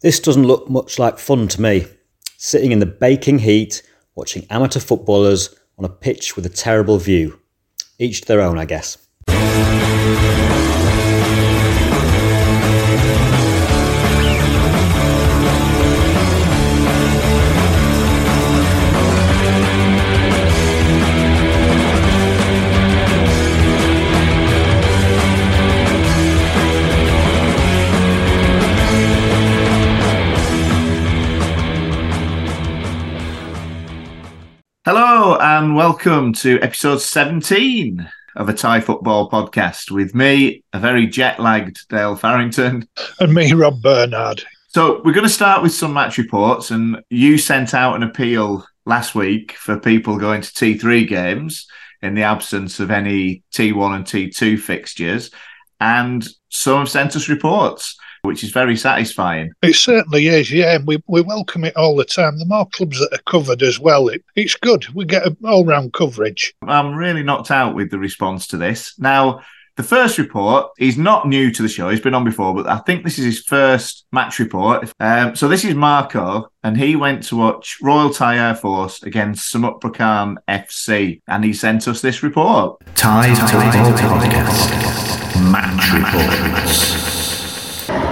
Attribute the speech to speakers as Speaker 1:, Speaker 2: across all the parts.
Speaker 1: This doesn't look much like fun to me. Sitting in the baking heat, watching amateur footballers on a pitch with a terrible view. Each to their own, I guess.
Speaker 2: And welcome to episode 17 of a Thai football podcast with me, a very jet lagged Dale Farrington.
Speaker 3: And me, Rob Bernard.
Speaker 2: So, we're going to start with some match reports. And you sent out an appeal last week for people going to T3 games in the absence of any T1 and T2 fixtures. And some have sent us reports which is very satisfying.
Speaker 3: It certainly is, yeah. And we, we welcome it all the time. The more clubs that are covered as well, it, it's good. We get all round coverage.
Speaker 2: I'm really knocked out with the response to this. Now, the first report, he's not new to the show. He's been on before, but I think this is his first match report. Um, so this is Marco, and he went to watch Royal Thai Air Force against Samut Prakan FC, and he sent us this report.
Speaker 4: Thai Football Podcast Match Reports.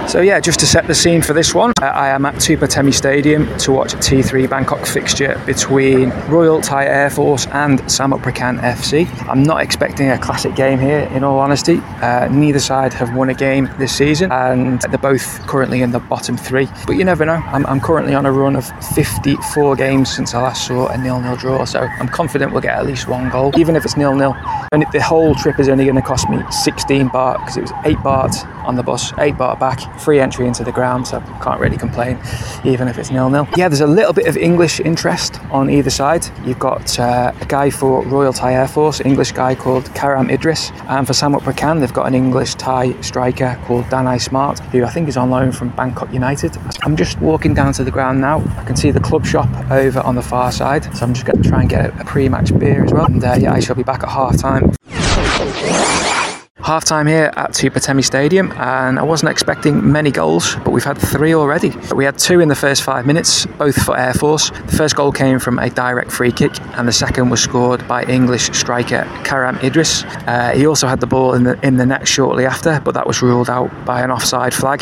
Speaker 5: So yeah, just to set the scene for this one, uh, I am at Tupatemi Stadium to watch a T3 Bangkok fixture between Royal Thai Air Force and Samut FC. I'm not expecting a classic game here, in all honesty. Uh, neither side have won a game this season, and they're both currently in the bottom three. But you never know. I'm, I'm currently on a run of 54 games since I last saw a nil-nil draw, so I'm confident we'll get at least one goal, even if it's nil-nil. And the whole trip is only going to cost me 16 baht because it was eight baht on the bus, eight baht back free entry into the ground, so can't really complain, even if it's nil nil. Yeah, there's a little bit of English interest on either side. You've got uh, a guy for Royal Thai Air Force, English guy called Karam Idris, and for Samut Prakan, they've got an English Thai striker called Danai Smart, who I think is on loan from Bangkok United. I'm just walking down to the ground now. I can see the club shop over on the far side, so I'm just going to try and get a, a pre-match beer as well. And uh, yeah, I shall be back at half time half time here at Tupatemi Stadium, and I wasn't expecting many goals, but we've had three already. We had two in the first five minutes, both for Air Force. The first goal came from a direct free kick, and the second was scored by English striker Karam Idris. Uh, he also had the ball in the in the net shortly after, but that was ruled out by an offside flag.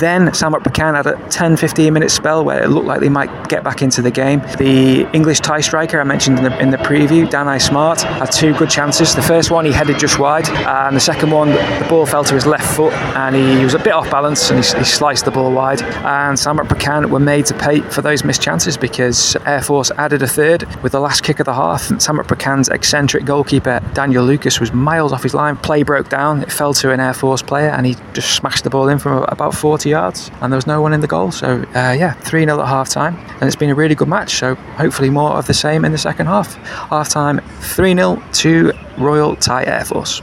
Speaker 5: Then Samut Prakan had a 10-15 minute spell where it looked like they might get back into the game. The English Thai striker I mentioned in the, in the preview, Danai Smart, had two good chances. The first one he headed just wide, and the second second one, the ball fell to his left foot and he was a bit off balance and he, he sliced the ball wide. And Samut Prakan were made to pay for those missed chances because Air Force added a third with the last kick of the half. Samut Prakan's eccentric goalkeeper, Daniel Lucas, was miles off his line. Play broke down, it fell to an Air Force player and he just smashed the ball in from about 40 yards and there was no one in the goal. So, uh, yeah, 3 0 at half time. And it's been a really good match. So, hopefully, more of the same in the second half. Half time 3 0 to Royal Thai Air Force.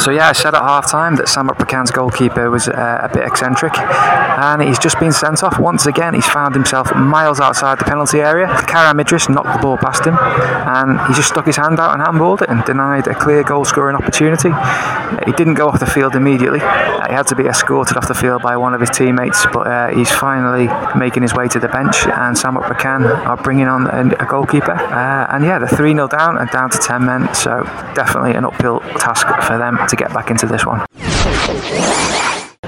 Speaker 5: So yeah, I said at half time that Samut Prakan's goalkeeper was uh, a bit eccentric and he's just been sent off once again. He's found himself miles outside the penalty area. Karam Idris knocked the ball past him and he just stuck his hand out and handballed it and denied a clear goal scoring opportunity. He didn't go off the field immediately. He had to be escorted off the field by one of his teammates, but uh, he's finally making his way to the bench and Samut Prakan are bringing on a, goalkeeper. Uh, and yeah, they're 3 0 down and down to 10 men, so definitely an uphill task for them to get back into this one.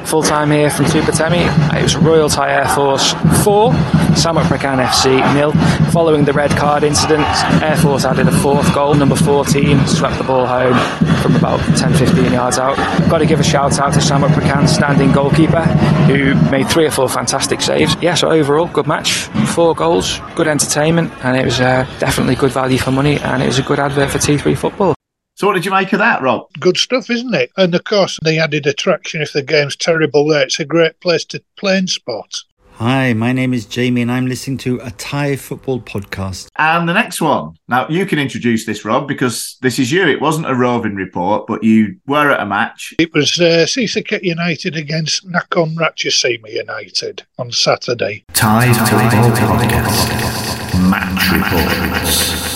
Speaker 5: Full time here from Tupatemi. It was Royal Thai Air Force 4, Samut Prakan FC nil. Following the red card incident, Air Force added a fourth goal. Number 14 swept the ball home from about 10 15 yards out. Got to give a shout out to Samut Prakan's standing goalkeeper who made three or four fantastic saves. Yeah, so overall, good match. Four goals, good entertainment, and it was uh, definitely good value for money and it was a good advert for T3 football.
Speaker 2: So, what did you make of that, Rob?
Speaker 3: Good stuff, isn't it? And of course, the added attraction if the game's terrible there, it's a great place to play and spot.
Speaker 6: Hi, my name is Jamie, and I'm listening to a Thai football podcast.
Speaker 2: And the next one. Now, you can introduce this, Rob, because this is you. It wasn't a roving report, but you were at a match.
Speaker 3: It was uh, Sisaket United against Nakhon Ratchasima United on Saturday.
Speaker 4: Thai football podcast match reports.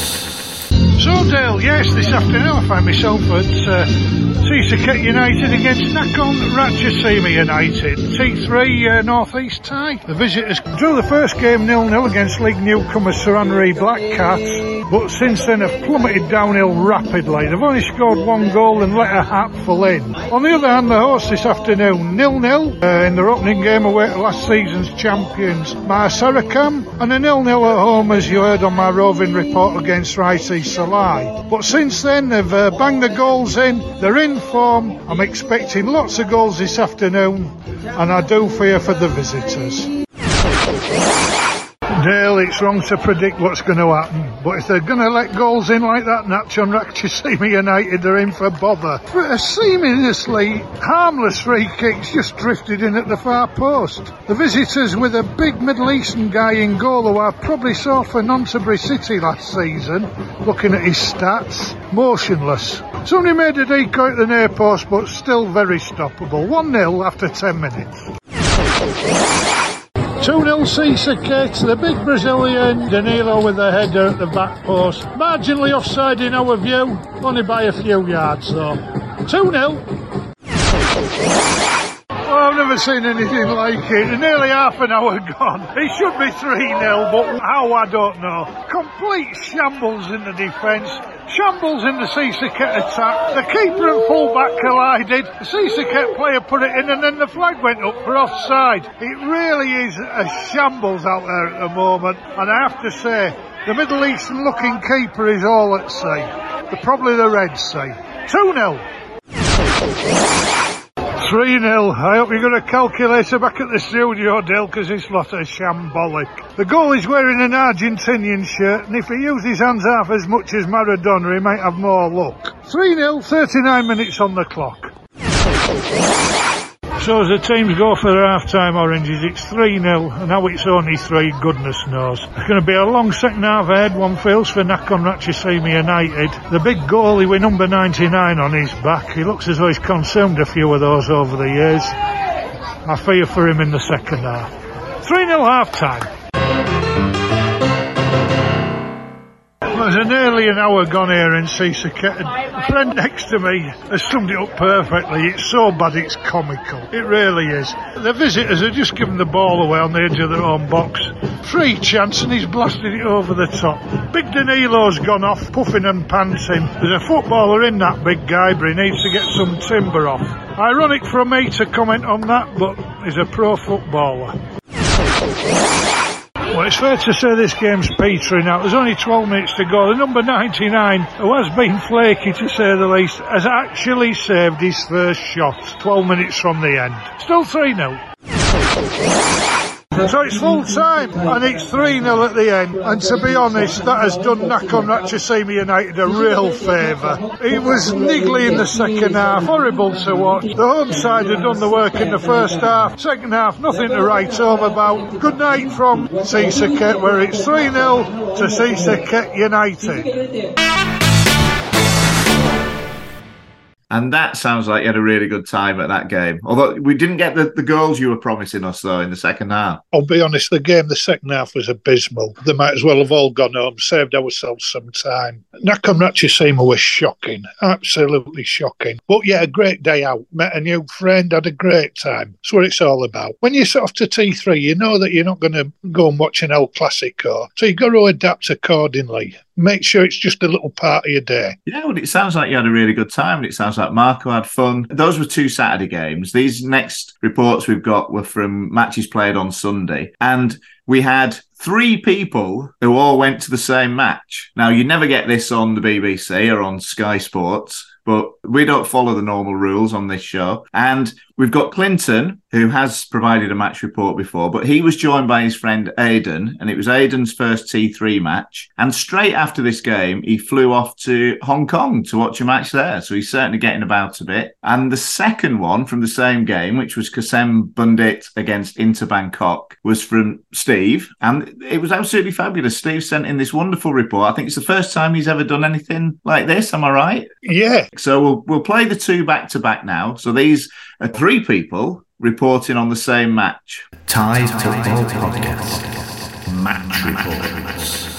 Speaker 3: So Dale, yes, this afternoon I find myself at uh, Sisaket United against Nakhon Ratchasima United. T3 uh, North East tie. The visitors drew the first game nil-nil against league newcomer Saranri Black Cats, but since then have plummeted downhill rapidly. They've only scored one goal and let a hatful in. On the other hand, the hosts this afternoon nil-nil uh, in their opening game away to last season's champions Mar Sarakam and a nil-nil at home as you heard on my roving report against Ricey Raisi But since then they've uh, banged the goals in, they're in form. I'm expecting lots of goals this afternoon and I do fear for the visitors. It's wrong to predict what's going to happen, but if they're going to let goals in like that, Nakhon Ratchasima United, they're in for bother. For a seemingly harmless free kicks just drifted in at the far post. The visitors with a big Middle Eastern guy in goal who I probably saw for Nonthaburi City last season, looking at his stats, motionless. Somebody made a decoy at the near post, but still very stoppable. 1-0 after 10 minutes. 2-0 Sisaket, the big Brazilian, Danilo with the header at the back post. Marginally offside in our view, only by a few yards though. 2-0. I've never seen anything like it. Nearly half an hour gone. It should be 3-0, but how I don't know. Complete shambles in the defence. Shambles in the Sisaket attack. The keeper and fullback collided. The Sisaket player put it in and then the flag went up for offside. It really is a shambles out there at the moment. And I have to say, the Middle Eastern looking keeper is all at sea. The, probably the Reds say. 2-0. 3 0. I hope you got a calculator back at the studio, Dale, because it's lot of shambolic. The goalie's wearing an Argentinian shirt, and if he used his hands half as much as Maradona, he might have more luck. 3 0, 39 minutes on the clock. So as the teams go for their half-time oranges, it's 3-0, and now it's only 3, goodness knows. It's going to be a long second half ahead, one feels, for Nakhon Ratchasima United. The big goalie with number 99 on his back, he looks as though he's consumed a few of those over the years. I fear for him in the second half. 3-0 half-time. There's nearly an hour gone here in Sisaket. The friend next to me has summed it up perfectly. It's so bad it's comical. It really is. The visitors have just given the ball away on the edge of their own box. Free chance and he's blasted it over the top. Big Danilo's gone off, puffing and panting. There's a footballer in that big guy, but he needs to get some timber off. Ironic for me to comment on that, but he's a pro footballer. Well, it's fair to say this game's petering out. There's only 12 minutes to go. The number 99, who has been flaky to say the least, has actually saved his first shot 12 minutes from the end. Still 3 0. So it's full time and it's 3 0 at the end. And to be honest, that has done Nakhon Ratchasima United a real favour. It was niggly in the second half, horrible to watch. The home side had done the work in the first half. Second half, nothing to write home about. Good night from Sisaket, where it's 3 0 to Sisaket United.
Speaker 2: And that sounds like you had a really good time at that game. Although we didn't get the, the goals you were promising us, though, in the second half.
Speaker 3: I'll be honest, the game, the second half was abysmal. They might as well have all gone home, saved ourselves some time. Nakhon Ratchasima was shocking, absolutely shocking. But yeah, a great day out. Met a new friend, had a great time. That's what it's all about. When you're sort of to T3, you know that you're not going to go and watch an El Clasico. So you've got to adapt accordingly make sure it's just a little part of your day.
Speaker 2: Yeah, well, it sounds like you had a really good time. And it sounds like Marco had fun. Those were two Saturday games. These next reports we've got were from matches played on Sunday. And we had three people who all went to the same match. Now, you never get this on the BBC or on Sky Sports. But we don't follow the normal rules on this show. And we've got Clinton, who has provided a match report before, but he was joined by his friend Aidan, and it was Aidan's first T3 match. And straight after this game, he flew off to Hong Kong to watch a match there. So he's certainly getting about a bit. And the second one from the same game, which was Kasem Bundit against Inter Bangkok, was from Steve. And it was absolutely fabulous. Steve sent in this wonderful report. I think it's the first time he's ever done anything like this. Am I right?
Speaker 3: Yeah.
Speaker 2: So we'll we'll play the two back to back now. So these are three people reporting on the same match.
Speaker 4: Thai Football Podcast. Match Reports.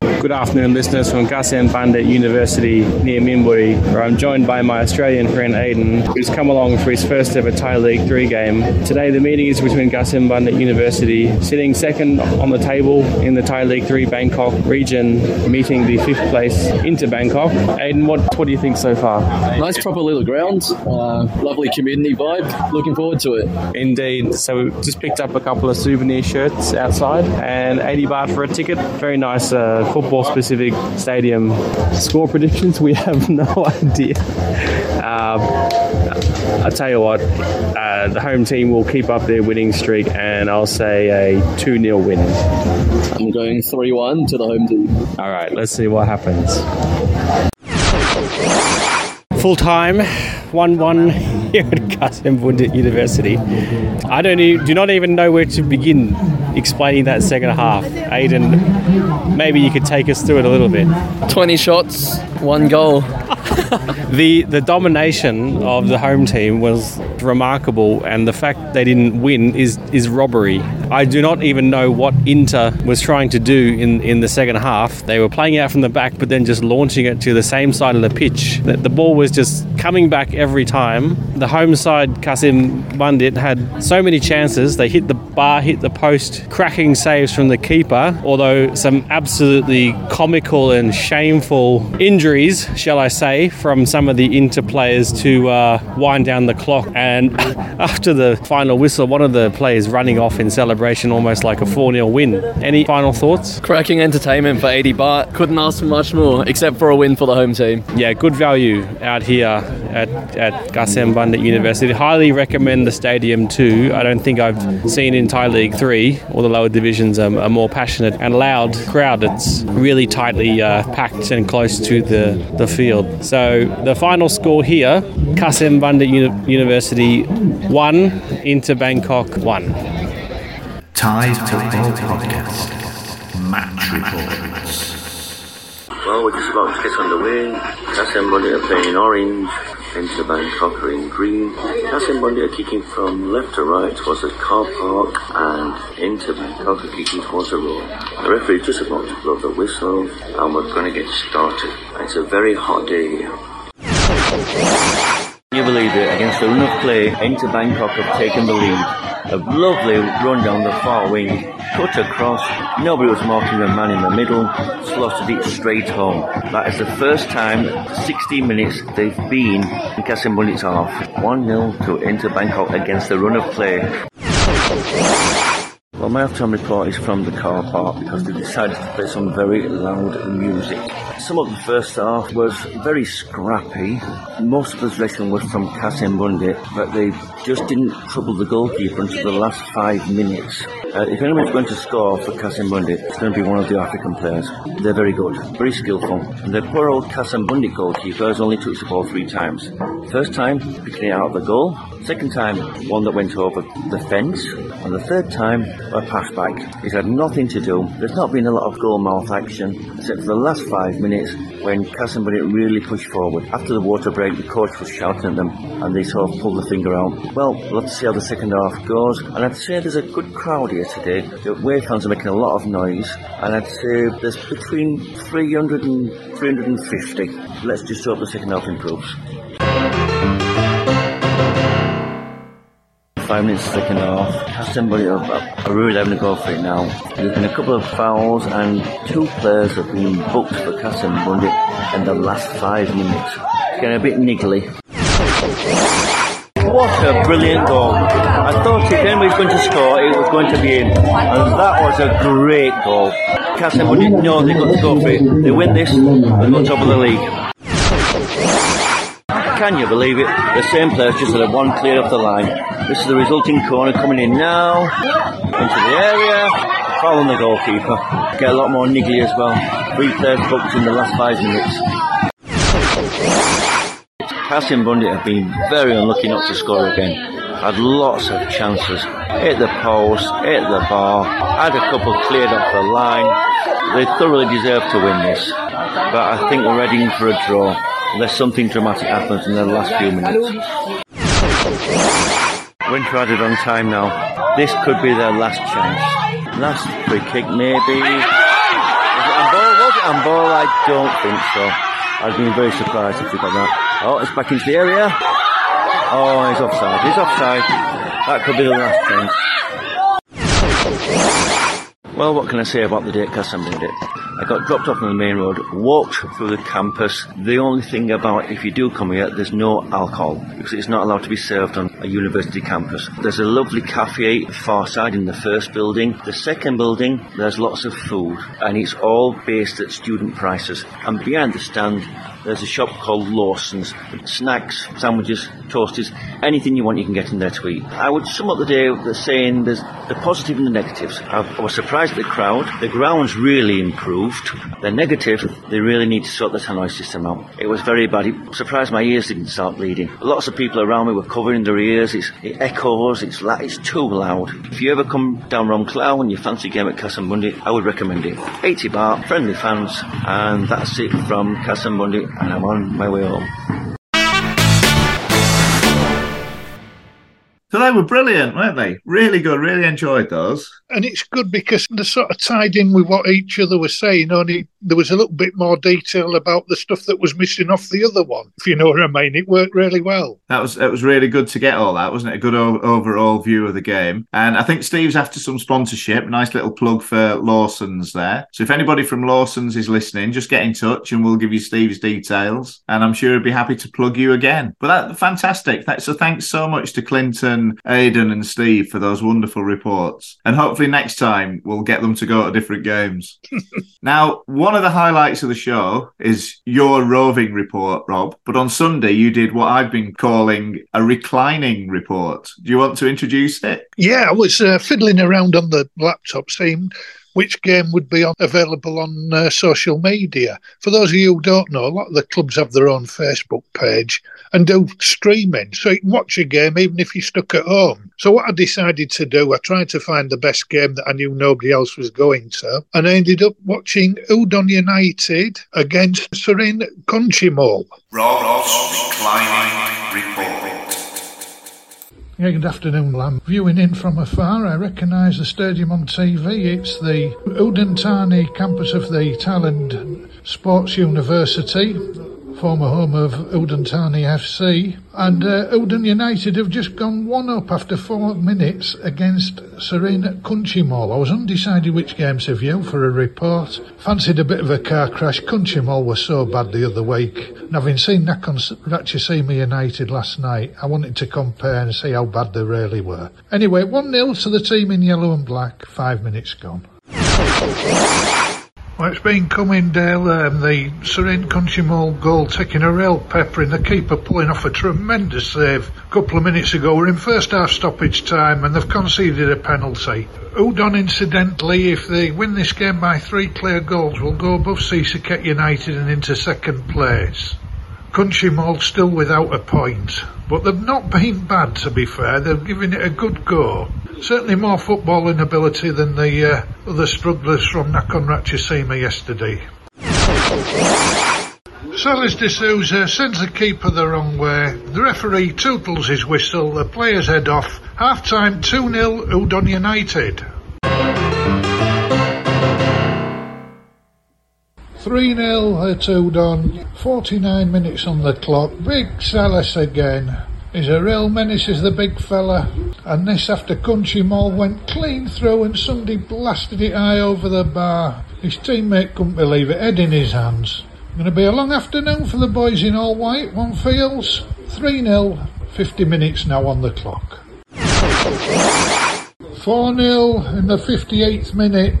Speaker 7: Good afternoon, listeners from Kasem Bundit University near Minburi, where I'm joined by my Australian friend Aidan, who's come along for his first ever Thai League 3 game. Today, the meeting is between Kasem Bundit University, sitting second on the table in the Thai League 3 Bangkok region, meeting the fifth place Inter Bangkok. Aidan, what, what do you think so far?
Speaker 8: Nice, proper little ground, uh, lovely community vibe. Looking forward to it.
Speaker 7: Indeed. So we just picked up a couple of souvenir shirts outside and 80 baht for a ticket. Very nice uh, football specific stadium. Score predictions, we have no idea. Um, I'll tell you what, uh, the home team will keep up their winning streak and I'll say a 2 0 win.
Speaker 8: I'm going 3 1 to the home team.
Speaker 7: All right, let's see what happens. Full time, 1 1 here at Kasem University. I don't e- do not even know where to begin explaining that second half. Aiden, maybe you could take us through it a little bit.
Speaker 8: 20 shots, one goal.
Speaker 7: the the domination of the home team was remarkable, and the fact they didn't win is is robbery. I do not even know what Inter was trying to do in in the second half. They were playing out from the back, but then just launching it to the same side of the pitch. The, the ball was just coming back every time. The home side, Kasem Bundit, had so many chances. They hit the bar, hit the post, cracking saves from the keeper. Although some absolutely comical and shameful injuries, shall I say, from some of the Inter players to uh, wind down the clock. And after the final whistle, one of the players running off in celebration, almost like a 4 0 win. Any final thoughts?
Speaker 8: Cracking entertainment for 80 baht. Couldn't ask for much more, except for a win for the home team.
Speaker 7: Yeah, good value out here at, at Kasem Bundit University. Highly recommend the stadium too. I don't think I've seen in Thai League 3 or the lower divisions a, a more passionate and loud crowd. It's really tightly uh, packed and close to the, the field. So the final score here Kasem Bundit Uni- University 1 Inter Bangkok 1.
Speaker 4: Thai Football Podcast. Match Reports.
Speaker 9: Well, we're just about to get underway. Kasem Bundit are playing in orange, Inter Bangkok in green. Bundit kicking from left to right was the car park and Inter Bangkok kicking towards the road. The referee just about to blow the whistle and we're going to get started. It's a very hot day here. You believe it? Against the run of play, Inter Bangkok have taken the lead. A lovely run down the far wing, cut across, nobody was marking the man in the middle, slotted it straight home. That is the first time, 16 minutes, they've been in Kasem Bundit's half. 1-0 to Inter Bangkok against the run of play. Well, my halftime report is from the car park because they decided to play some very loud music. Some of the first half was very scrappy. Most of the possession was from Kasem Bundit, but they just didn't trouble the goalkeeper until the last five minutes. Uh, if anyone's going to score for Kasem Bundit, it's going to be one of the African players. They're very good, very skillful. And the poor old Kasem Bundit goalkeeper has only touched the ball three times. First time, picking it out of the goal. Second time, one that went over the fence. And the third time, a pass back. He's had nothing to do. There's not been a lot of goal mouth action, except for the last five minutes when Bundit really pushed forward. After the water break, the coach was shouting at them, and they sort of pulled the finger out. Well, we'll have to see how the second half goes. And I'd say there's a good crowd here today. The away fans are making a lot of noise, and I'd say there's between 300 and 350. Let's just hope the second half improves. Five minutes second half. Somebody are, are really having a go for it now. There's been a couple of fouls and two players have been booked for Kasem Bundit in the last five minutes. It's getting a bit niggly. What a brilliant goal. I thought if was going to score, it was going to be him. And that was a great goal. Kasem Bundit know they've got to go for it. They win this, they've got top of the league. Can you believe it? The same players just had a one clear off the line. This is the resulting corner coming in now into the area. Foul on the goalkeeper. Get a lot more niggly as well. Three players booked in the last five minutes. Kasem Bundit have been very unlucky not to score again. Had lots of chances. Hit the post, hit the bar, had a couple cleared off the line. They thoroughly deserve to win this. But I think we're heading for a draw unless something dramatic happens in the last few minutes. Winter added on time now. This could be their last chance. Last free kick, maybe. It ball? Was it? I don't think so. I'd be very surprised if we got that. Oh, it's back into the area. Oh, he's offside. He's offside. That could be the last thing. Well, what can I say about the day at Castlemaine? I got dropped off on the main road, walked through the campus. The only thing about if you do come here, there's no alcohol because it's not allowed to be served on a university campus. There's a lovely cafe far side in the first building. The second building, there's lots of food and it's all based at student prices. And behind the stand, there's a shop called Lawson's. Snacks, sandwiches, toasties, anything you want you can get in there to eat. I would sum up the day with saying there's the positive and the negatives. I, was surprised at the crowd. The ground's really improved. The negative, they really need to sort the tannoy system out. It was very bad. It surprised my ears didn't start bleeding. Lots of people around me were covering their ears. It's, it echoes. It's la- it's too loud. If you ever come down Clough and you fancy a game at Castle I would recommend it. 80 baht, friendly fans, and that's it from Castle and I'm on my way home.
Speaker 2: So they were brilliant, weren't they? Really good. Really enjoyed those.
Speaker 3: And it's good because they sort of tied in with what each other was saying. Only there was a little bit more detail about the stuff that was missing off the other one. If you know what I mean, it worked really well.
Speaker 2: That was it was really good to get all that, wasn't it? A good o- overall view of the game. And I think Steve's after some sponsorship. Nice little plug for Lawson's there. So if anybody from Lawson's is listening, just get in touch and we'll give you Steve's details. And I'm sure he'd be happy to plug you again. But that fantastic. So thanks so much to Clinton Aidan, and Steve for those wonderful reports. And hopefully next time we'll get them to go to different games. now, one of the highlights of the show is your roving report, Rob. But on Sunday, you did what I've been calling a reclining report. Do you want to introduce it?
Speaker 3: Yeah, I was uh, fiddling around on the laptop, seeing which game would be on, available on uh, social media. For those of you who don't know, a lot of the clubs have their own Facebook page and do streaming, so you can watch a game even if you're stuck at home. So what I decided to do, I tried to find the best game that I knew nobody else was going to, and I ended up watching Udon United against Serene Conchimol.
Speaker 4: Rob's reclining report.
Speaker 3: Yeah, good afternoon, Lam. Viewing in from afar, I recognise the stadium on TV. It's the Udon campus of the Thailand Sports University, former home of Udon FC. And uh, United have just gone one up after four minutes against Surin Kunchimol. I was undecided which game to view for a report. Fancied a bit of a car crash. Khong Chee Mool was so bad the other week. And having seen Nakhon Ratchasima United last night, I wanted to compare and see how bad they really were. Anyway, 1 0 to the team in yellow and black, five minutes gone. Well, it's been coming, Dale. Um, the Surin Khong Chee Mool goal taking a real pepper in the keeper pulling off a tremendous save a couple of minutes ago. We're in first half stoppage time and they've conceded a penalty. Udon, incidentally, if they win this game by three clear goals, will go above Sisaket United and into second place. Khong Chee Mool still without a point, but they've not been bad to be fair. They've given it a good go. Certainly more footballing ability than the uh, other strugglers from Nakhon Ratchasima yesterday. Salis de Souza sends the keeper the wrong way. The referee tootles his whistle. The players head off. Half time 2 0 Udon United. 3 0 at Udon. 49 minutes on the clock. Big Salas again. He's a real menace, is the big fella. And this after Khong Chee Mool went clean through and somebody blasted it high over the bar. His teammate couldn't believe it, head in his hands. Going to be a long afternoon for the boys in all white. One feels 3 0, 50 minutes now on the clock. 4 0 in the 58th minute.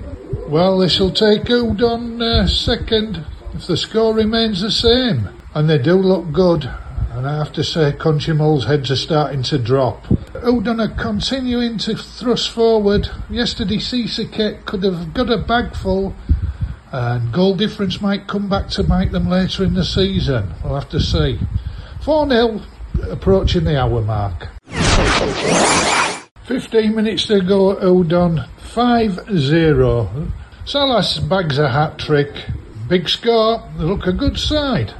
Speaker 3: Well, this will take Udon uh, second if the score remains the same. And they do look good. And I have to say, Khong Chee Mool's heads are starting to drop. Udon are continuing to thrust forward. Yesterday, Sisaket could have got a bag full, and goal difference might come back to bite them later in the season. We'll have to see. 4 0, approaching the hour mark. 15 minutes to go at Udon, 5 0. Salas bags a hat trick. Big score, they look a good side.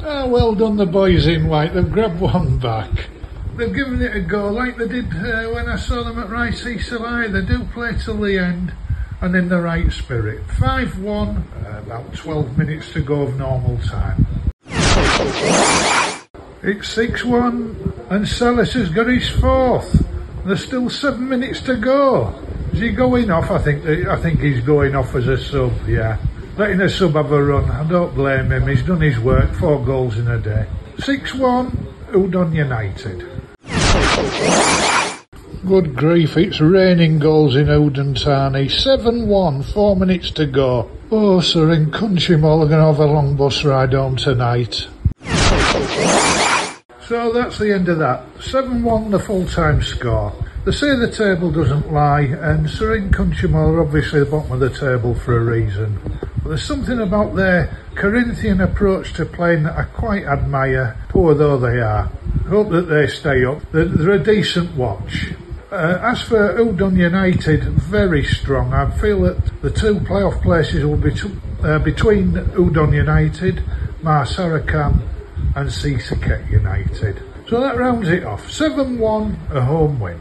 Speaker 3: Ah, well done, the boys in white. They've grabbed one back. They've given it a go like they did uh, when I saw them at Rice East They do play till the end. and in the right spirit. 5 1, uh, about 12 minutes to go of normal time. It's 6 1, and Salas has got his fourth. There's still seven minutes to go. Is he going off? I think I think he's going off as a sub. Yeah, letting a sub have a run. I don't blame him. He's done his work. Four goals in a day. Six one. Udon United. Good grief, it's raining goals in Udon Thani. 7 1, four minutes to go. Oh, sir, in country mall, are going to have a long bus ride home tonight. So that's the end of that. 7 1 the full time score. They say the table doesn't lie, and Serene Countrymoor are obviously the bottom of the table for a reason. But there's something about their Corinthian approach to playing that I quite admire, poor though they are. Hope that they stay up. They're, they're a decent watch. Uh, as for Udon United, very strong. I feel that the two playoff places will be uh, between Udon United, Mar Sarakan, and Sisaket United. So that rounds it off. 7 1, a home win.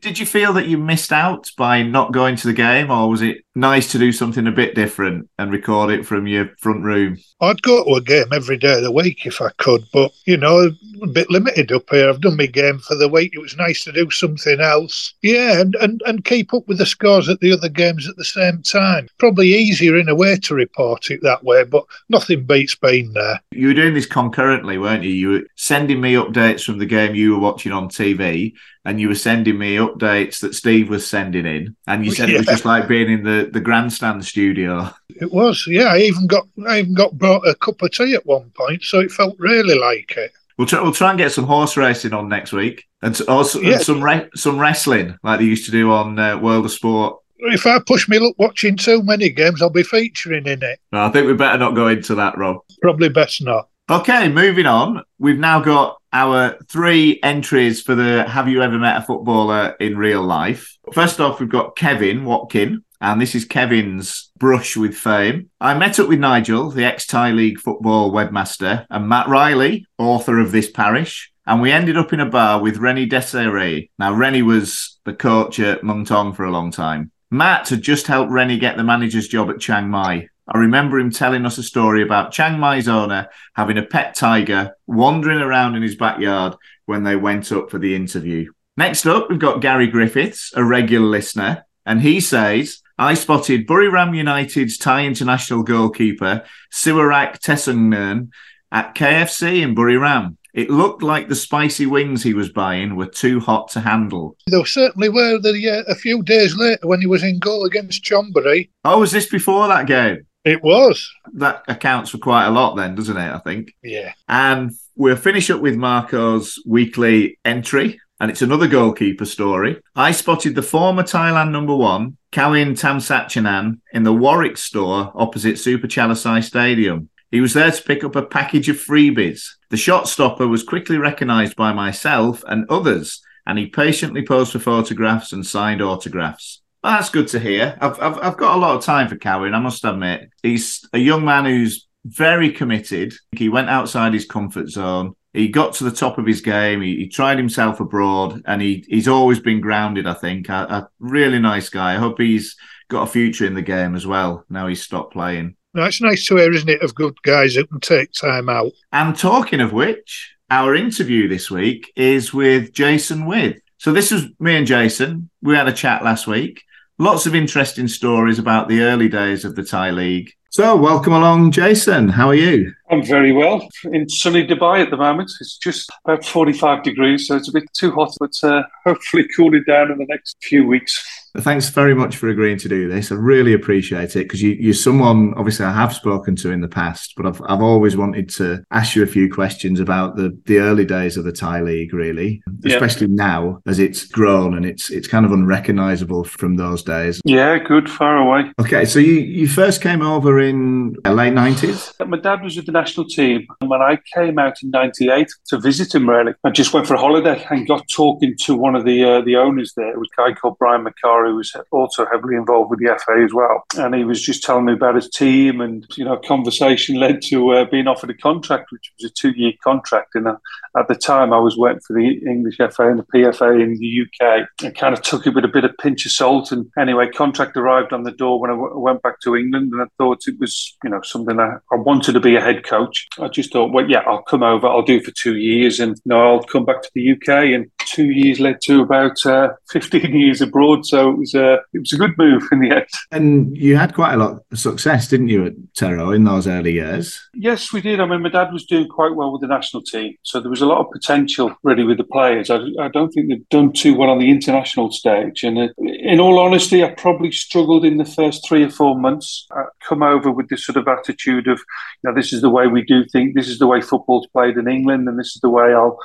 Speaker 2: Did you feel that you missed out by not going to the game, or was it nice to do something a bit different and record it from your front room?
Speaker 3: I'd go to a game every day of the week if I could, but you know, a bit limited up here. I've done my game for the week. It was nice to do something else. Yeah, and, and, and keep up with the scores at the other games at the same time. Probably easier in a way to report it that way, but nothing beats being there.
Speaker 2: You were doing this concurrently, weren't you? You were sending me updates from the game you were watching on TV, and you were sending me updates that Steve was sending in, and you said yeah. it was just like being in the, the grandstand studio.
Speaker 3: It was, yeah. I even got I even got brought a cup of tea at one point, so it felt really like it.
Speaker 2: We'll try, we'll try and get some horse racing on next week, and also yeah. and some re- some wrestling like they used to do on uh, World of Sport.
Speaker 3: If I push me luck watching too many games, I'll be featuring in it.
Speaker 2: No, I think we better not go into that, Rob.
Speaker 3: Probably best not.
Speaker 2: Okay, moving on. We've now got our three entries for the Have You Ever Met a Footballer in Real Life? First off, we've got Kevin Watkin, and this is Kevin's brush with fame. I met up with Nigel, the ex Thai League football webmaster, and Matt Riley, author of This Parish, and we ended up in a bar with René Desaeyere. Now, René was the coach at Muangthong for a long time. Matt had just helped René get the manager's job at Chiang Mai. I remember him telling us a story about Chiang Mai's owner having a pet tiger wandering around in his backyard when they went up for the interview. Next up, we've got Gary Griffiths, a regular listener, and he says, I spotted Buriram United's Thai international goalkeeper, Siwarak Tedsungnoen, at KFC in Buriram. It looked like the spicy wings he was buying were too hot to handle.
Speaker 3: They certainly were the, uh, a few days later when he was in goal against Chonburi.
Speaker 2: Oh, was this before that game?
Speaker 3: It was.
Speaker 2: That accounts for quite a lot then, doesn't it? I think.
Speaker 3: Yeah.
Speaker 2: And we'll finish up with Marco's weekly entry and it's another goalkeeper story. I spotted the former Thailand number one, Kawin Thamsatchanan, in the Warrix store opposite Supachalasai Stadium. He was there to pick up a package of freebies. The shot stopper was quickly recognised by myself and others, and he patiently posed for photographs and signed autographs. Well, that's good to hear. I've, I've, I've got a lot of time for Kawin, I must admit. He's a young man who's very committed. He went outside his comfort zone he got to the top of his game. He, he tried himself abroad, and he he's always been grounded. I think a, a, really nice guy. I hope he's got a future in the game as well. Now he's stopped playing.
Speaker 3: That's nice to hear, isn't it? Of good guys that can take time out.
Speaker 2: And talking of which, our interview this week is with Jason Withe. So this was me and Jason. We had a chat last week. Lots of interesting stories about the early days of the Thai League. So, welcome along, Jason. How are you?
Speaker 10: I'm very well. In sunny Dubai at the moment. It's just about 45 degrees, so it's a bit too hot, but uh, hopefully cooling down in the next few weeks.
Speaker 2: Thanks very much for agreeing to do this. I really appreciate it because you, are someone obviously I have spoken to in the past, but I've, I've always wanted to ask you a few questions about the, the early days of the Thai League, really, especially yeah. now as it's grown and it's it's kind of unrecognizable from those days.
Speaker 10: Yeah, good, far away.
Speaker 2: Okay, so you, you first came over in late 90s?
Speaker 10: My dad was with the national team. And when I came out in '98 to visit him, really, I just went for a holiday and got talking to one of the uh, the owners there. It was a guy called Brian Marcar, who was also heavily involved with the FA as well. And he was just telling me about his team, and you know, conversation led to uh, being offered a contract, which was a two year contract. And uh, at the time, I was working for the English FA and the PFA in the UK, and kind of took it with a bit of pinch of salt. And anyway, contract arrived on the door when I w- went back to England, and I thought it was you know something I, I wanted to be a head coach. I just thought, well, yeah, I'll come over, I'll do for two years, and you know, I'll come back to the UK. And two years led to about uh, 15 years abroad. So it was, uh, it was a good move in the end.
Speaker 2: And you had quite a lot of success, didn't you, at Tero in those early years?
Speaker 10: Yes, we did. I mean, my dad was doing quite well with the national team. So there was a lot of potential really with the players. I, I don't think they've done too well on the international stage. And uh, in all honesty, I probably struggled in the first three or four months. I come over with this sort of attitude of, you know, this is the way we do things, this is the way football's played in England, and this is the way I'll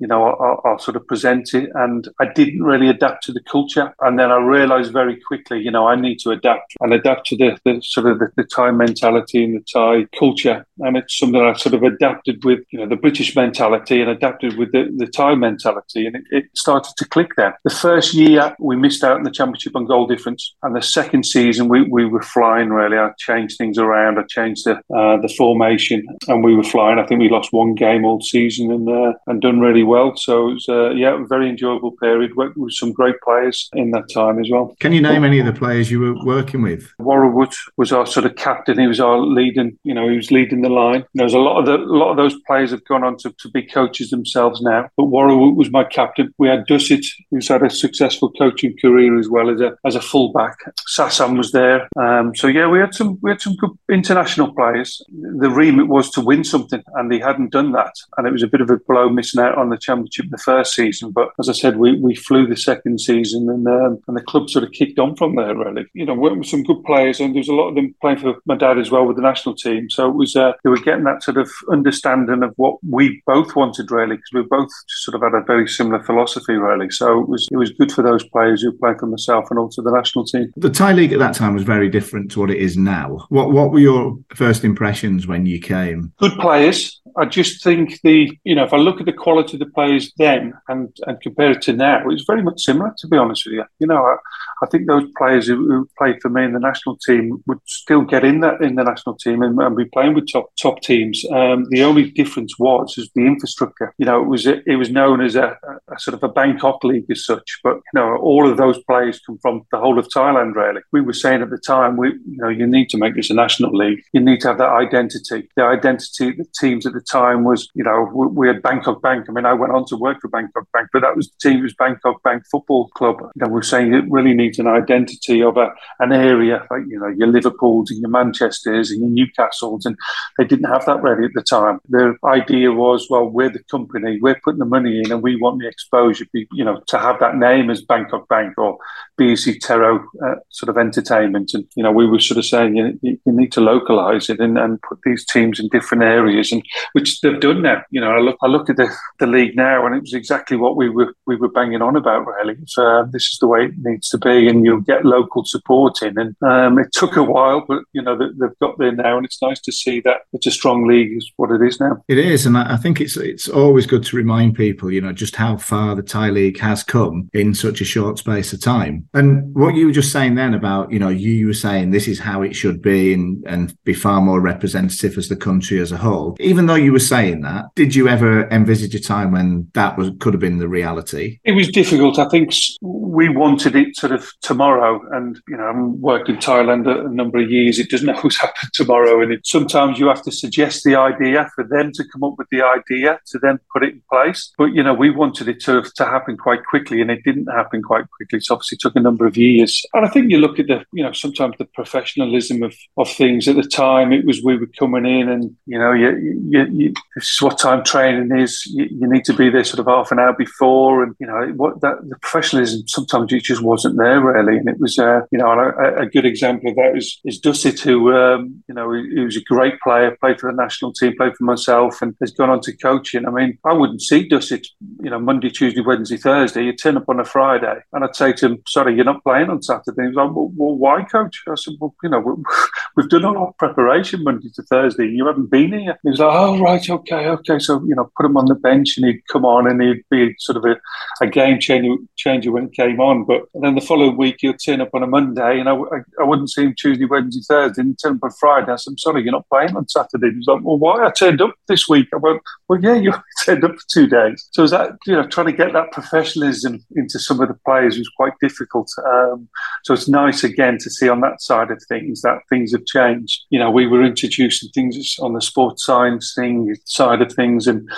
Speaker 10: you know, I'll, I'll, sort of present it. And I didn't really adapt to the culture. And then I realized very quickly, you know, I need to adapt and adapt to the, the sort of the, the, Thai mentality and the Thai culture. And it's something I sort of adapted with, you know, the British mentality and adapted with the, the Thai mentality. And it, it started to click there. The first year we missed out in the championship on goal difference. And the second season we, we were flying really. I changed things around. I changed the, uh, the formation and we were flying. I think we lost one game all season and, uh, and done really. So it was, uh, yeah, a very enjoyable period. Worked with some great players in that time as well.
Speaker 2: Can you name any of the players you were working with?
Speaker 10: Worrawoot was our sort of captain. He was our leading, you know, he was leading the line. There's a lot of the, a lot of those players have gone on to, to be coaches themselves now. But Worrawoot was my captain. We had Dusit, who's had a successful coaching career as well as a as a fullback. Sassan was there. Um, so yeah, we had some we had some good international players. The remit was to win something, and they hadn't done that, and it was a bit of a blow missing out on the championship in the first season. But as I said, we, we flew the second season, and um, and the club sort of kicked on from there. Really, you know, working with some good players, and there was a lot of them playing for my dad as well with the national team. So it was uh, they were getting that sort of understanding of what we both wanted really, because we both sort of had a very similar philosophy really. So it was it was good for those players who played for myself and also the national team.
Speaker 2: The Thai league at that time was very different to what it is now. What what were your first impressions when you came?
Speaker 10: Good players. I just think the you know if I look at the quality of the players then and and compare it to now, it's very much similar. To be honest with you, you know, I, I think those players who, who, played for me in the national team would still get in that in the national team and, and be playing with top top teams. Um, the only difference was is the infrastructure. You know, it was it was known as a, a, sort of a Bangkok league as such, but you know, all of those players come from the whole of Thailand. Really, we were saying at the time, we you know, you need to make this a national league. You need to have that identity. The identity the teams at the time was, you know, we, had Bangkok Bank. I mean, I went on to work for Bangkok Bank, but that was the team was Bangkok Bank Football Club. Know, we're saying it really needs an identity of a, an area, like, you know, your Liverpools and your Manchesters and your Newcastles, and they didn't have that ready at the time. The idea was, well, we're the company, we're putting the money in, and we want the exposure, you know, to have that name as Bangkok Bank or BEC Tero uh, sort of entertainment. And, you know, we were sort of saying you, you need to localize it and, and put these teams in different areas, and which they've done now. You know, I look, I look at the, the league now, and it was exactly what we were we were banging on about. Really, so, uh, this is the way it needs to be, and you'll get local support in. And um, it took a while, but you know they've got there now, and it's nice to see that it's a strong league is what it is now.
Speaker 2: It is, and I think it's it's always good to remind people, you know, just how far the Thai league has come in such a short space of time. And what you were just saying then about, you know, you were saying this is how it should be, and and be far more representative as the country as a whole. Even though you were saying that, did you ever envisage a time when that was could have been the reality?
Speaker 10: It was difficult. I think we wanted it sort of tomorrow, and you know, I've worked in Thailand a, number of years. It doesn't always happen tomorrow, and it, sometimes you have to suggest the idea for them to come up with the idea to then put it in place. But you know, we wanted it to to happen quite quickly, and it didn't happen quite quickly. So obviously, took a number of years. And I think you look at the, you know, sometimes the professionalism of of things at the time. It was we were coming in, and you know, you you, you, this is what time training is. You, you, need to be there sort of half an hour before, and you know what that the professionalism sometimes it just wasn't there really. And it was, uh, you know, a, a, good example of that is is who um, you know he, he, was a great player, played for the national team, played for myself, and has gone on to coaching. I mean, I wouldn't see Dusit, you know, Monday, Tuesday, Wednesday, Thursday. You turn up on a Friday, and I'd say to him, "Sorry, you're not playing on Saturday." He was like, "Well, well why, coach?" I said, "Well, you know, we've done all our preparation Monday to Thursday. and You haven't been here." He was like, "Oh, right, okay, okay." So you know, put him on the bench, and he'd come on, and he'd be sort of a, a game changer, changer when he came on. But then the following week, he'd turn up on a Monday, and I, I, I wouldn't see him Tuesday, Wednesday, Thursday, and turn up on Friday. I said, "I'm sorry, you're not playing on Saturday." He was like, "Well, why? I turned up this week." I went, "Well, yeah, you turned up for two days." So is that you know trying to get that professionalism into some of the players was quite difficult. Um, so it's nice again to see on that side of things that things have changed. You know, we were introducing things on the sports science thing side of things, and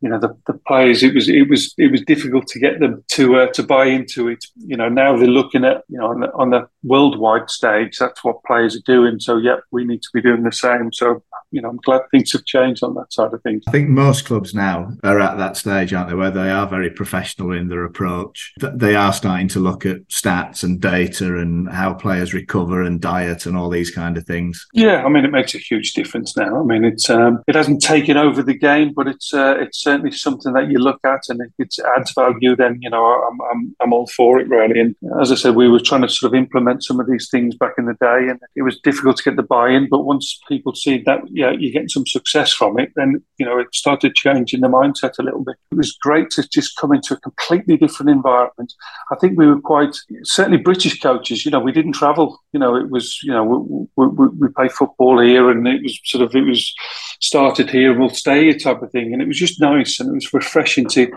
Speaker 10: you know the, the players. It was it was it was difficult to get them to uh, to buy into it. You know, now they're looking at you know on the, on the worldwide stage. That's what players are doing. So yeah, we need to be doing the same. So you know, I'm glad things have changed on that side of things.
Speaker 2: I think most clubs now are at that stage, aren't they, where they are very professional in their approach. They are starting to look at stats and data and how players recover and diet and all these kind of things.
Speaker 10: Yeah, I mean, it makes a huge difference now. I mean, it's um, it hasn't taken over the game, but it's uh, it's certainly something that you look at, and if it adds value, then you know, I'm, I'm I'm all for it really. And as I said, we were trying to sort of implement some of these things back in the day, and it was difficult to get the buy-in. But once people see that yeah, you're getting some success from it, then you know it started changing the mindset a little bit. It was great to just come into a completely different environment. I think we were quite certainly British coaches. You know, we didn't travel. You know, it was you know we, we, we play football here, and it was sort of it was started here we'll stay here type of thing. And it was just nice and it was refreshing to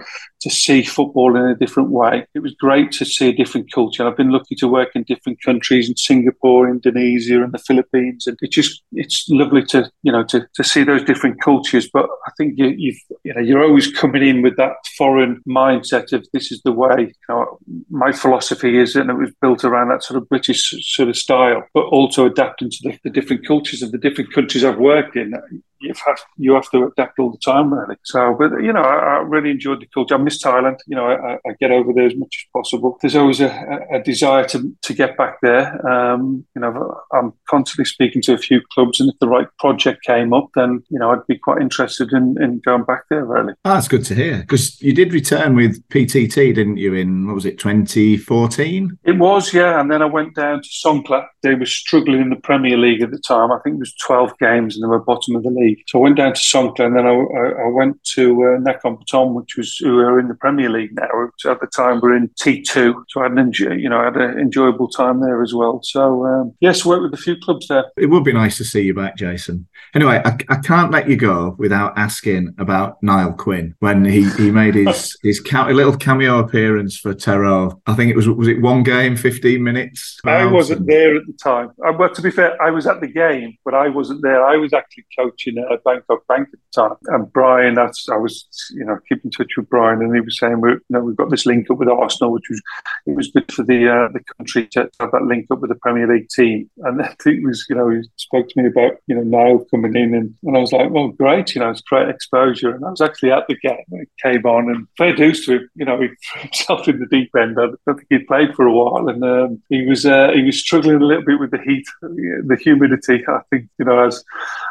Speaker 10: to see football in a different way. It was great to see a different culture. I've been lucky to work in different countries in Singapore, Indonesia, and the Philippines, and it's just it's lovely to you know to, to see those different cultures. But I think you, you've you know you're always coming in with that foreign mindset of this is the way. You know, my philosophy is, and it was built around that sort of British sort of style, but also adapting to the, the different cultures of the different countries I've worked in you have you have to adapt all the time, really. So, but you know, I, I really enjoyed the culture. I miss Thailand. You know, I, I, get over there as much as possible. There's always a, a desire to, to get back there. Um, you know, I'm constantly speaking to a few clubs, and if the right project came up, then you know, I'd be quite interested in, in going back there. Really,
Speaker 2: oh, that's good to hear because you did return with PTT, didn't you? In what was it, 2014?
Speaker 10: It was, yeah. And then I went down to Songkhla. They were struggling in the Premier League at the time. I think it was 12 games, and they were bottom of the league league. So I went down to Songkhla and then I, I, I went to uh, Nakhon Pathom, which was who are in the Premier League now. At the time we're in T2, so I had an enjoy, you know I had an enjoyable time there as well. So um, yes, worked with a few clubs there.
Speaker 2: It would be nice to see you back, Jason. Anyway, I, I can't let you go without asking about Niall Quinn when he, he made his his little cameo appearance for Tero. I think it was was it one game, fifteen minutes.
Speaker 10: I wasn't there at the time. I, uh, well, to be fair, I was at the game, but I wasn't there. I was actually coaching at Bangkok Bank at the time. And Brian, that's I was you know keeping in touch with Brian, and he was saying we you know we've got this link up with Arsenal, which was it was good for the uh, the country to have that link up with the Premier League team. And I it was you know he spoke to me about you know Niall coming in, and, and I was like, well, great, you know, it's great exposure. And I was actually at the game, it came on, and fair dues to him, you know, he threw himself in the deep end. I don't think he'd played for a while, and um, he was uh, he was struggling a little bit with the heat, the humidity. I think you know as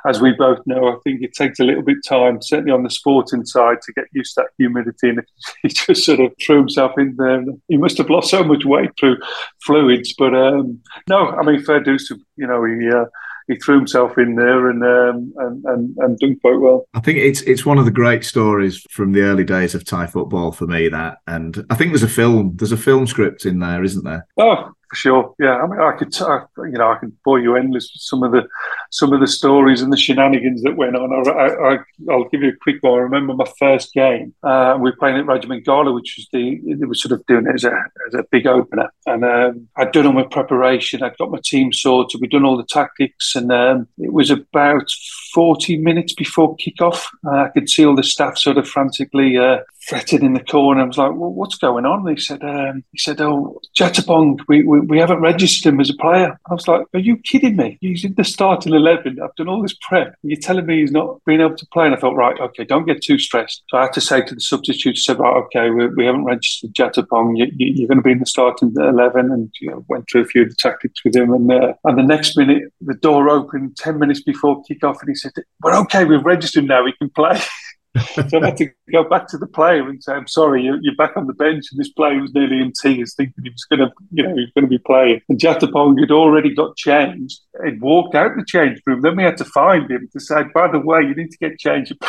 Speaker 10: as we both know, I think it takes a little bit time, certainly on the sporting side, to get used to that humidity. And he just sort of threw himself in there. He must have lost so much weight through fluids. But um, no, I mean, fair dues to, you know, he. Uh, he threw himself in there and, um, and and and done quite well.
Speaker 2: I think it's it's one of the great stories from the early days of Thai football for me. That, and I think there's a film, there's a film script in there, isn't there?
Speaker 10: Oh, for sure. Yeah, I mean, I could, you know, I can bore you endless with some of the some of the stories and the shenanigans that went on. I, will give you a quick one. I remember my first game. Uh, we were playing at Regiment Gala, which was the it was sort of doing it as a as a big opener, and um, I'd done all my preparation. I'd got my team sorted. We'd done all the tactics, and um, it was about 40 minutes before kickoff. Uh, I could see all the staff sort of frantically uh, fretting in the corner. I was like, well, what's going on? He said, um, he said, oh, Jetapong, we, we, we haven't registered him as a player. I was like, are you kidding me? He's in the starting 11. I've done all this prep. You're telling me he's not being able to play? And I thought, right, okay, don't get too stressed. So I had to say to the substitute, said, right, okay, we, we haven't registered Jetapong. You, are going to be in the starting 11. And you know, went through a few of the tactics with him. And, uh, and the next minute, the door opened 10 minutes before kick-off and he said, we're okay, we've registered now, we can play. so I had to go back to the player and say, "I'm sorry, you're, you're, back on the bench." And this player was nearly in tears, thinking he was going to, you know, he was going to be playing. And Jetapong had already got changed. He'd walked out the change room. Then we had to find him to say, "By the way, you need to get changed."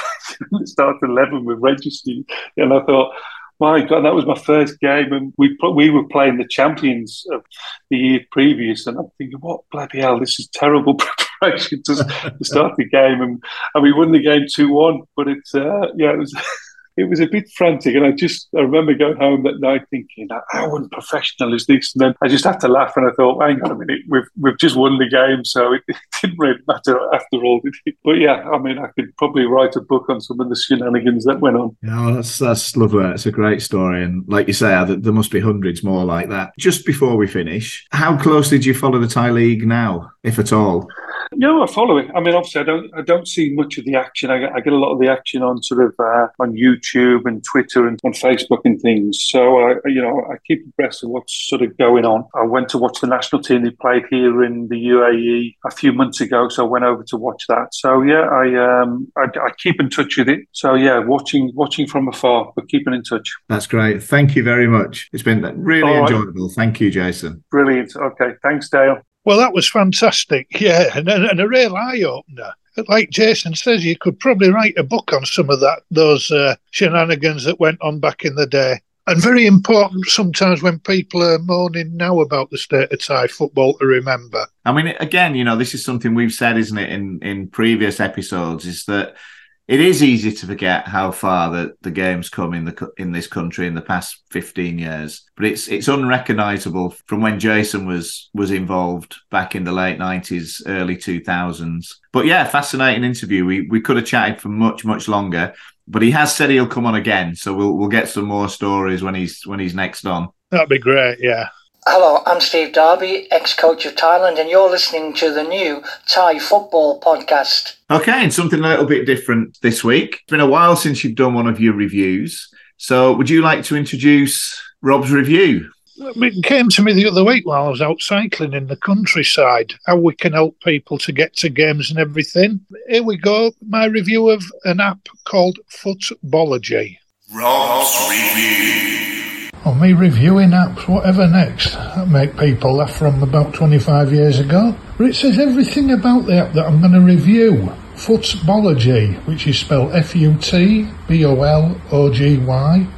Speaker 10: And start at eleven with registering. And I thought, my God, that was my first game, and we we were playing the champions of the year previous, and I'm thinking, what bloody hell, this is terrible preparation to, to start the game, and, and we won the game two one, but it's uh, yeah, it was it was a bit frantic. And I just, I remember going home that night thinking, how unprofessional is this? And then I just had to laugh and I thought, hang on a minute, we've, we've just won the game. So it, it didn't really matter after all, did it? But yeah, I mean, I could probably write a book on some of the shenanigans that went on.
Speaker 2: Yeah, that's, that's lovely. It's a great story. And like you say, there must be hundreds more like that. Just before we finish, how closely do you follow the Thai League now, if at all?
Speaker 10: No, I follow it. I mean, obviously, I don't. I don't see much of the action. I get, I get a lot of the action on sort of uh, on YouTube and Twitter and on Facebook and things. So, I, you know, I keep abreast of what's sort of going on. I went to watch the national team. They played here in the UAE a few months ago, so I went over to watch that. So, yeah, I um, I, I keep in touch with it. So, yeah, watching watching from afar, but keeping in touch.
Speaker 2: That's great. Thank you very much. It's been really All enjoyable. Right. Thank you, Jason.
Speaker 10: Brilliant. Okay, thanks, Dale.
Speaker 3: Well, that was fantastic. Yeah, and, and a real eye opener. Like Jason says, you could probably write a book on some of that, those uh, shenanigans that went on back in the day. And very important sometimes when people are moaning now about the state of Thai football to remember.
Speaker 2: I mean, again, you know, this is something we've said, isn't it, in, in previous episodes, is that it is easy to forget how far the, the game's come in the in this country in the past 15 years but it's it's unrecognizable from when Jason was was involved back in the late 90s early 2000s but yeah fascinating interview. We we could have chatted for much much longer but he has said he'll come on again so we'll we'll get some more stories when he's when he's next on.
Speaker 3: That'd be great yeah
Speaker 11: Hello, I'm Steve Darby, ex coach of Thailand, and you're listening to the new Thai Football Podcast.
Speaker 2: Okay, and something a little bit different this week. It's been a while since you've done one of your reviews. So, would you like to introduce Rob's review?
Speaker 3: It came to me the other week while I was out cycling in the countryside, how we can help people to get to games and everything. Here we go, my review of an app called Futbology.
Speaker 4: Rob's review.
Speaker 3: Or me reviewing apps, whatever next. That make people laugh from about 25 years ago. But it says everything about the app that I'm going to review. Futbology, which is spelled F-U-T-B-O-L-O-G-Y.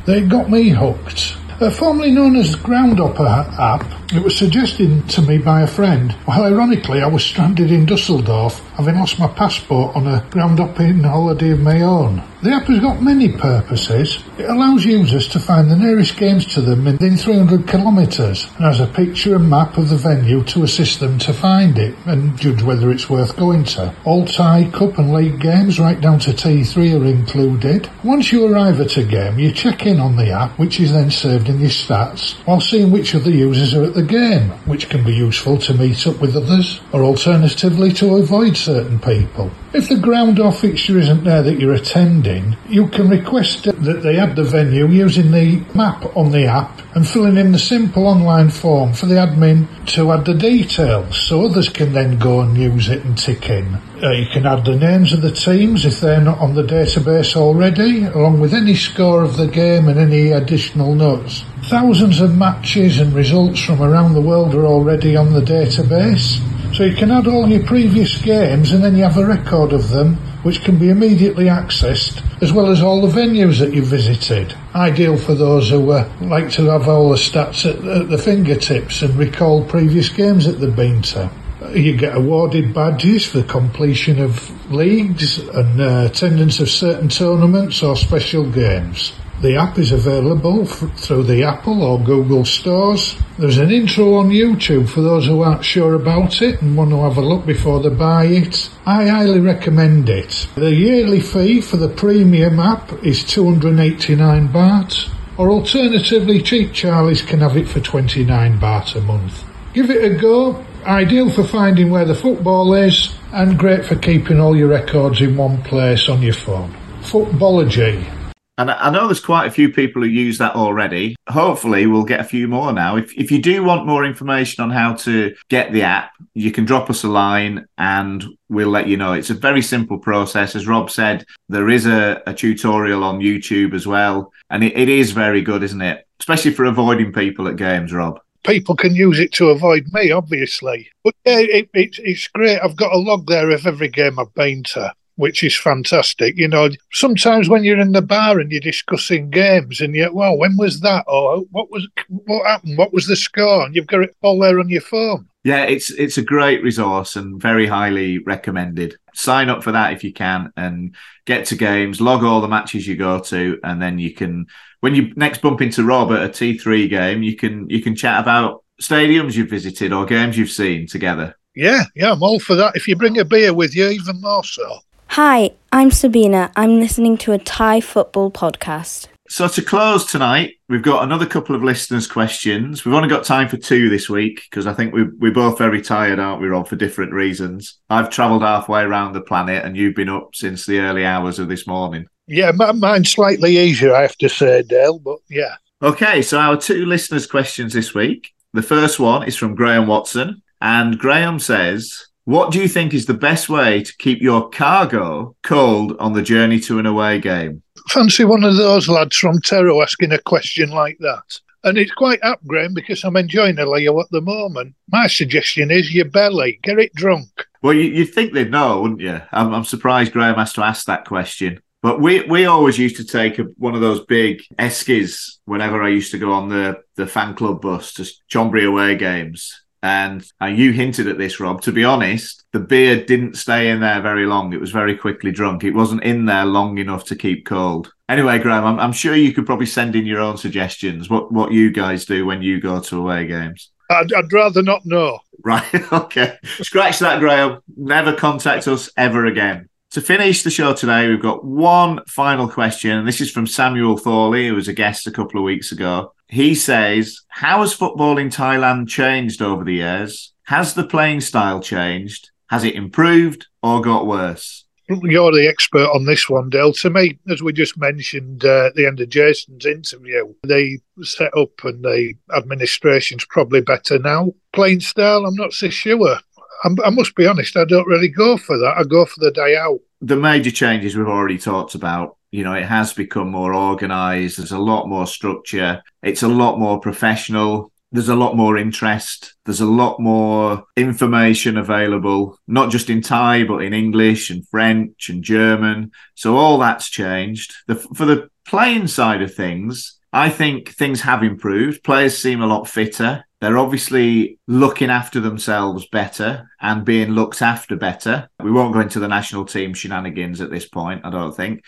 Speaker 3: They got me hooked. Uh, formerly known as Groundhopper app, it was suggested to me by a friend. Well, ironically, I was stranded in Dusseldorf, having lost my passport on a groundhopping holiday of my own. The app has got many purposes. It allows users to find the nearest games to them within 300 kilometres and has a picture and map of the venue to assist them to find it and judge whether it's worth going to. All Thai Cup and League games right down to T3 are included. Once you arrive at a game, you check in on the app, which is then served in your stats, while seeing which other users are at the game, which can be useful to meet up with others, or alternatively to avoid certain people. If the ground or fixture isn't there that you're attending, you can request that they add the venue using the map on the app and filling in the simple online form for the admin to add the details so others can then go and use it and tick in. Uh, you can add the names of the teams if they're not on the database already, along with any score of the game and any additional notes. Thousands of matches and results from around the world are already on the database. So you can add all your previous games and then you have a record of them which can be immediately accessed as well as all the venues that you've visited. Ideal for those who uh, like to have all the stats at, at the fingertips and recall previous games that they've been to. You get awarded badges for completion of leagues and uh, attendance of certain tournaments or special games. The app is available through the Apple or Google stores. There's an intro on YouTube for those who aren't sure about it and want to have a look before they buy it. I highly recommend it. The yearly fee for the premium app is 289 baht, or alternatively, cheap Charlies can have it for 29 baht a month. Give it a go. Ideal for finding where the football is, and great for keeping all your records in one place on your phone. Futbology.
Speaker 2: And I know there's quite a few people who use that already. Hopefully, we'll get a few more now. If, if you do want more information on how to get the app, you can drop us a line and we'll let you know. It's a very simple process. As Rob said, there is a, a tutorial on YouTube as well. And it, it is very good, isn't it? Especially for avoiding people at games, Rob.
Speaker 3: people can use it to avoid me, obviously. But yeah, it, it, it's great. I've got a log there of every game I've been to, which is fantastic. You know, sometimes when you're in the bar and you're discussing games, and you're, well, when was that, or what was what happened, what was the score, and you've got it all there on your phone.
Speaker 2: Yeah, it's it's a great resource and very highly recommended. Sign up for that if you can and get to games, log all the matches you go to, and then you can when you next bump into Rob at a T3 game, you can you can chat about stadiums you've visited or games you've seen together.
Speaker 3: Yeah, yeah, I'm all for that. If you bring a beer with you, even more so.
Speaker 12: Hi, I'm Sabina. I'm listening to a Thai football podcast.
Speaker 2: So to close tonight, we've got another couple of listeners' questions. We've only got time for two this week because I think we we're both very tired, aren't we, Rob, for different reasons. I've travelled halfway around the planet, and you've been up since the early hours of this morning.
Speaker 3: Yeah, mi- mine's slightly easier, I have to say, Dale, but yeah.
Speaker 2: Okay, so our two listeners' questions this week. The first one is from Graham Watson, and Graham says, "What do you think is the best way to keep your cargo cold on the journey to an away game?"
Speaker 3: Fancy one of those lads from Tero asking a question like that. And it's quite apt, Graham, because I'm enjoying a Leo at the moment. My suggestion is your belly, get it drunk.
Speaker 2: Well, you, you'd think they'd know, wouldn't you? I'm, I'm surprised Graham has to ask that question. But we, we always used to take a, one of those big Eskies whenever I used to go on the, the fan club bus to Chonburi away games. And uh, you hinted at this, Rob. To be honest, the beer didn't stay in there very long. It was very quickly drunk. It wasn't in there long enough to keep cold. Anyway, Graham, I'm, I'm sure you could probably send in your own suggestions. What what you guys do when you go to away games?
Speaker 3: I'd, I'd rather not know.
Speaker 2: Right. Okay. Scratch that, Graham. Never contact us ever again. To finish the show today, we've got one final question. And this is from Samuel Thorley, who was a guest a couple of weeks ago. He says, How has football in Thailand changed over the years? Has the playing style changed? Has it improved or got worse?
Speaker 3: You're the expert on this one, Dale. To me, as we just mentioned uh, at the end of Jason's interview, the setup and the administration's probably better now. Playing style, I'm not so sure. I must be honest, I don't really go for that. I go for the day out.
Speaker 2: The major changes we've already talked about. You know, it has become more organized. There's a lot more structure. It's a lot more professional. There's a lot more interest. There's a lot more information available, not just in Thai, but in English and French and German. So all that's changed. The, for the playing side of things, I think things have improved. Players seem a lot fitter. They're obviously looking after themselves better and being looked after better. We won't go into the national team shenanigans at this point, I don't think.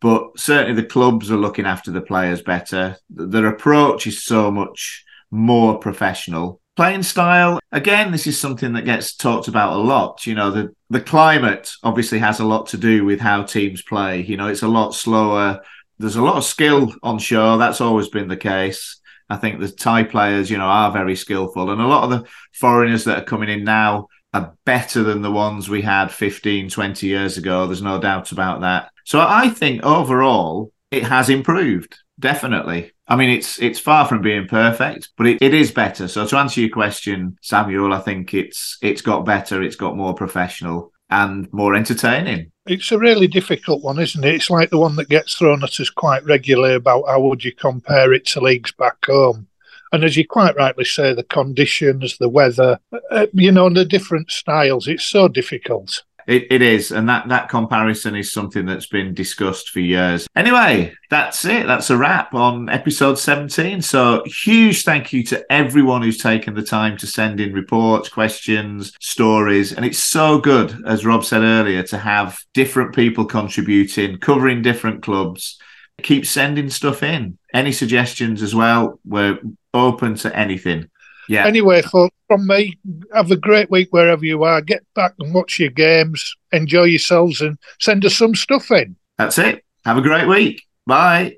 Speaker 2: But certainly the clubs are looking after the players better. Their approach is so much more professional. Playing style, again, this is something that gets talked about a lot. You know, the, the climate obviously has a lot to do with how teams play. You know, it's a lot slower. There's a lot of skill on show. That's always been the case. I think the Thai players, you know, are very skillful. And a lot of the foreigners that are coming in now are better than the ones we had 15, 20 years ago. There's no doubt about that. So I think overall it has improved. Definitely. I mean, it's it's far from being perfect, but it, it is better. So to answer your question, Samuel, I think it's it's got better, it's got more professional and more entertaining.
Speaker 3: It's a really difficult one, isn't it? It's like the one that gets thrown at us quite regularly about how would you compare it to leagues back home. And as you quite rightly say, the conditions, the weather, uh, you know, and the different styles, it's so difficult.
Speaker 2: It, it is, and that that comparison is something that's been discussed for years. Anyway, that's it. That's a wrap on episode 17. So huge thank you to everyone who's taken the time to send in reports, questions, stories, and it's so good, as Rob said earlier, to have different people contributing, covering different clubs. Keep sending stuff in. Any suggestions as well? We're open to anything. Yeah.
Speaker 3: Anyway, folks, from me, have a great week wherever you are. Get back and watch your games, enjoy yourselves, and send us some stuff in.
Speaker 2: That's it. Have a great week. Bye.